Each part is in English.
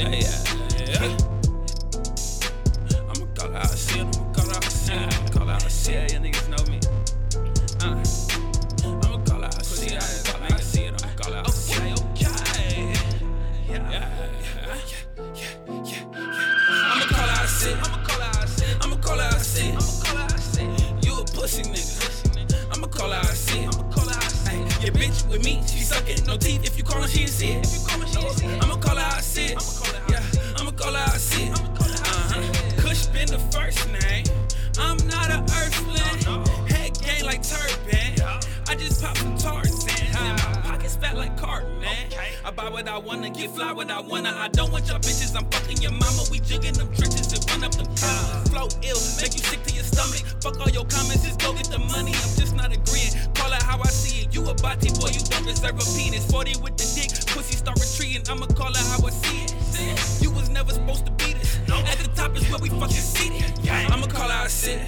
yeah. yeah, yeah. I'ma call out shit, I'ma call out shit, I'ma call out shit, yeah, niggas know me. Uh, I'ma call out shit, I'ma call out shit, I'ma call out shit. Okay, yeah, yeah, yeah, yeah, yeah. I'ma call out shit, I'ma call out shit, I'ma call out shit, I'ma call out shit. You a pussy nigga, I'ma call out shit, I'ma call out shit. Your bitch with me, she sucking no teeth. If you call her, she ain't see it. If you call her, Tarzan. And my pockets fat like carton, man. I buy what I wanna, get fly what I wanna. I don't want your bitches. I'm fucking your mama. We jigging them trenches and run up them tunnels. Flow ill, make you sick to your stomach. Fuck all your comments, just go get the money. I'm just not agreeing. Call it how I see it. You a body boy, you don't deserve a penis. 40 with the dick, pussy start retreating. I'ma call it how I see it. You was never supposed to be this. At the top is where we fucking seated. I'ma call out shit.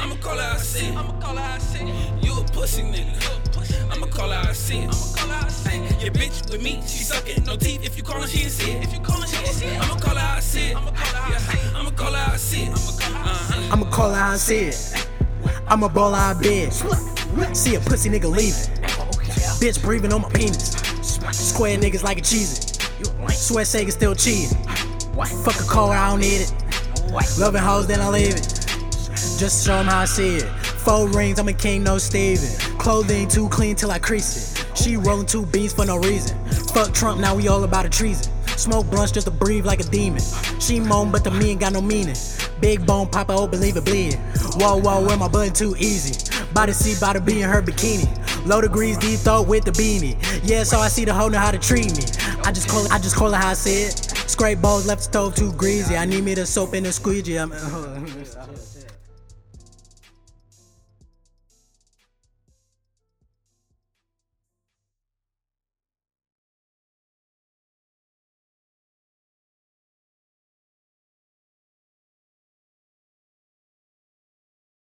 I'ma call out shit. I'ma call shit. You a pussy nigga. I'ma call out shit. I'ma call out shit. Your bitch with me, she sucking no teeth. If you call her, she ain't see it. If you call her, she ain't see it. I'ma call out shit. I'ma call out shit. I'ma call out shit. Uh-huh. I'ma call her I see it. I'ma ball out bed. See a pussy nigga leaving. Bitch breathing on my penis. Square niggas like a cheesy. Swear Sega still cheating. Fuck a car, I don't need it. Loving hoes, then I leave it. Just show 'em how I see it. Four rings, I'm a king, no Steven. Clothing too clean till I crease it. She rolling two beans for no reason. Fuck Trump, now we all about a treason. Smoke blunts just to breathe like a demon. She moan, but the me ain't got no meaning. Big bone pop, I hope believe it bleed. Whoa, whoa, wear my button too easy. By the sea, by the bee in her bikini. Low degrees, deep throat with the beanie. Yeah, so I see the hoe know how to treat me. I just call it, I just call it how I see it. Scrape balls, left the stove too greasy. I need me the soap and the squeegee. I'm,